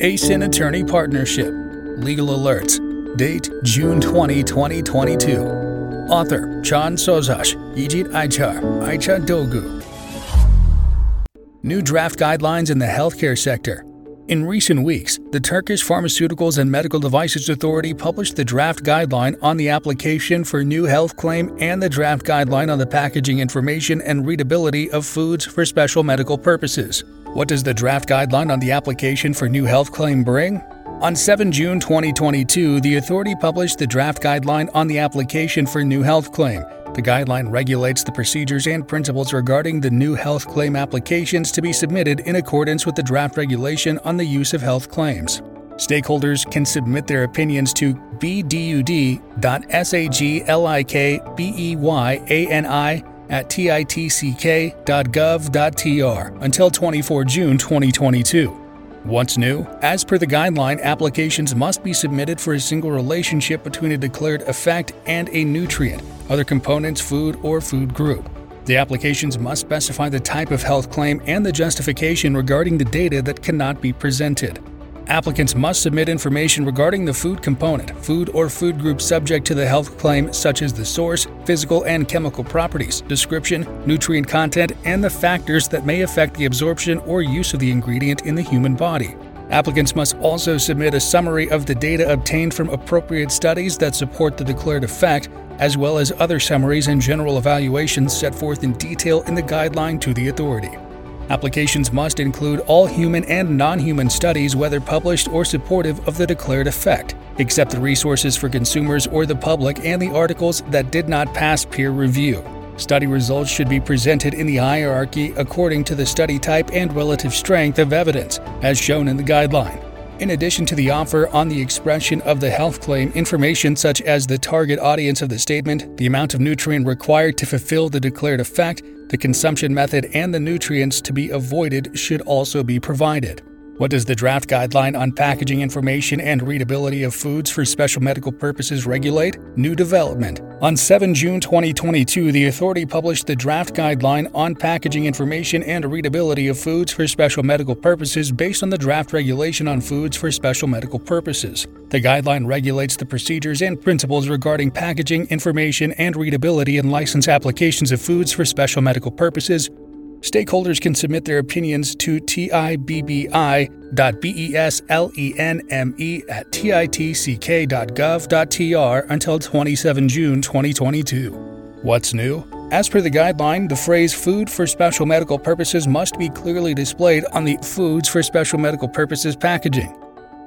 Esin Attorney Partnership. Legal Alerts. Date June 20, 2022. Author Chan Sozash, Yijit Aichar, Aicha Dogu. New draft guidelines in the healthcare sector. In recent weeks, the Turkish Pharmaceuticals and Medical Devices Authority published the draft guideline on the application for new health claim and the draft guideline on the packaging information and readability of foods for special medical purposes. What does the draft guideline on the application for new health claim bring? On 7 June 2022, the authority published the draft guideline on the application for new health claim. The guideline regulates the procedures and principles regarding the new health claim applications to be submitted in accordance with the draft regulation on the use of health claims. Stakeholders can submit their opinions to bdud.saglikbeyani at titck.gov.tr until 24 June 2022. What's new? As per the guideline, applications must be submitted for a single relationship between a declared effect and a nutrient, other components, food, or food group. The applications must specify the type of health claim and the justification regarding the data that cannot be presented. Applicants must submit information regarding the food component, food or food group subject to the health claim, such as the source, physical and chemical properties, description, nutrient content, and the factors that may affect the absorption or use of the ingredient in the human body. Applicants must also submit a summary of the data obtained from appropriate studies that support the declared effect, as well as other summaries and general evaluations set forth in detail in the guideline to the authority. Applications must include all human and non human studies, whether published or supportive of the declared effect, except the resources for consumers or the public and the articles that did not pass peer review. Study results should be presented in the hierarchy according to the study type and relative strength of evidence, as shown in the guideline. In addition to the offer on the expression of the health claim, information such as the target audience of the statement, the amount of nutrient required to fulfill the declared effect, the consumption method, and the nutrients to be avoided should also be provided. What does the draft guideline on packaging information and readability of foods for special medical purposes regulate? New development. On 7 June 2022, the authority published the draft guideline on packaging information and readability of foods for special medical purposes based on the draft regulation on foods for special medical purposes. The guideline regulates the procedures and principles regarding packaging, information, and readability in license applications of foods for special medical purposes, Stakeholders can submit their opinions to tibbi.beslenme at titck.gov.tr until 27 June 2022. What's new? As per the guideline, the phrase food for special medical purposes must be clearly displayed on the foods for special medical purposes packaging.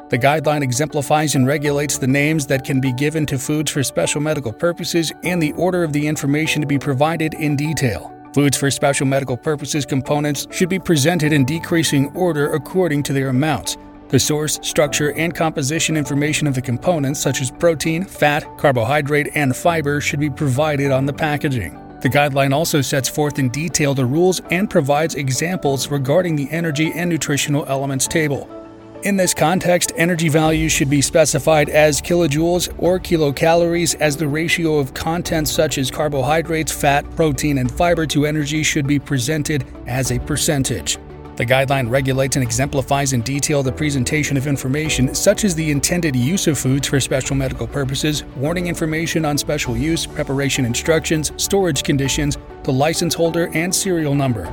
The guideline exemplifies and regulates the names that can be given to foods for special medical purposes and the order of the information to be provided in detail. Foods for special medical purposes components should be presented in decreasing order according to their amounts. The source, structure, and composition information of the components, such as protein, fat, carbohydrate, and fiber, should be provided on the packaging. The guideline also sets forth in detail the rules and provides examples regarding the energy and nutritional elements table. In this context, energy values should be specified as kilojoules or kilocalories, as the ratio of contents such as carbohydrates, fat, protein, and fiber to energy should be presented as a percentage. The guideline regulates and exemplifies in detail the presentation of information, such as the intended use of foods for special medical purposes, warning information on special use, preparation instructions, storage conditions, the license holder, and serial number.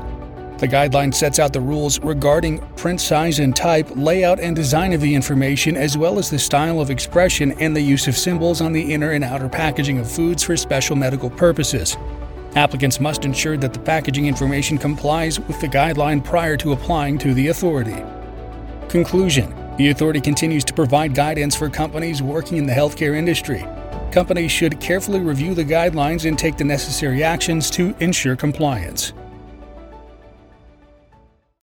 The guideline sets out the rules regarding print size and type, layout and design of the information, as well as the style of expression and the use of symbols on the inner and outer packaging of foods for special medical purposes. Applicants must ensure that the packaging information complies with the guideline prior to applying to the authority. Conclusion The authority continues to provide guidance for companies working in the healthcare industry. Companies should carefully review the guidelines and take the necessary actions to ensure compliance.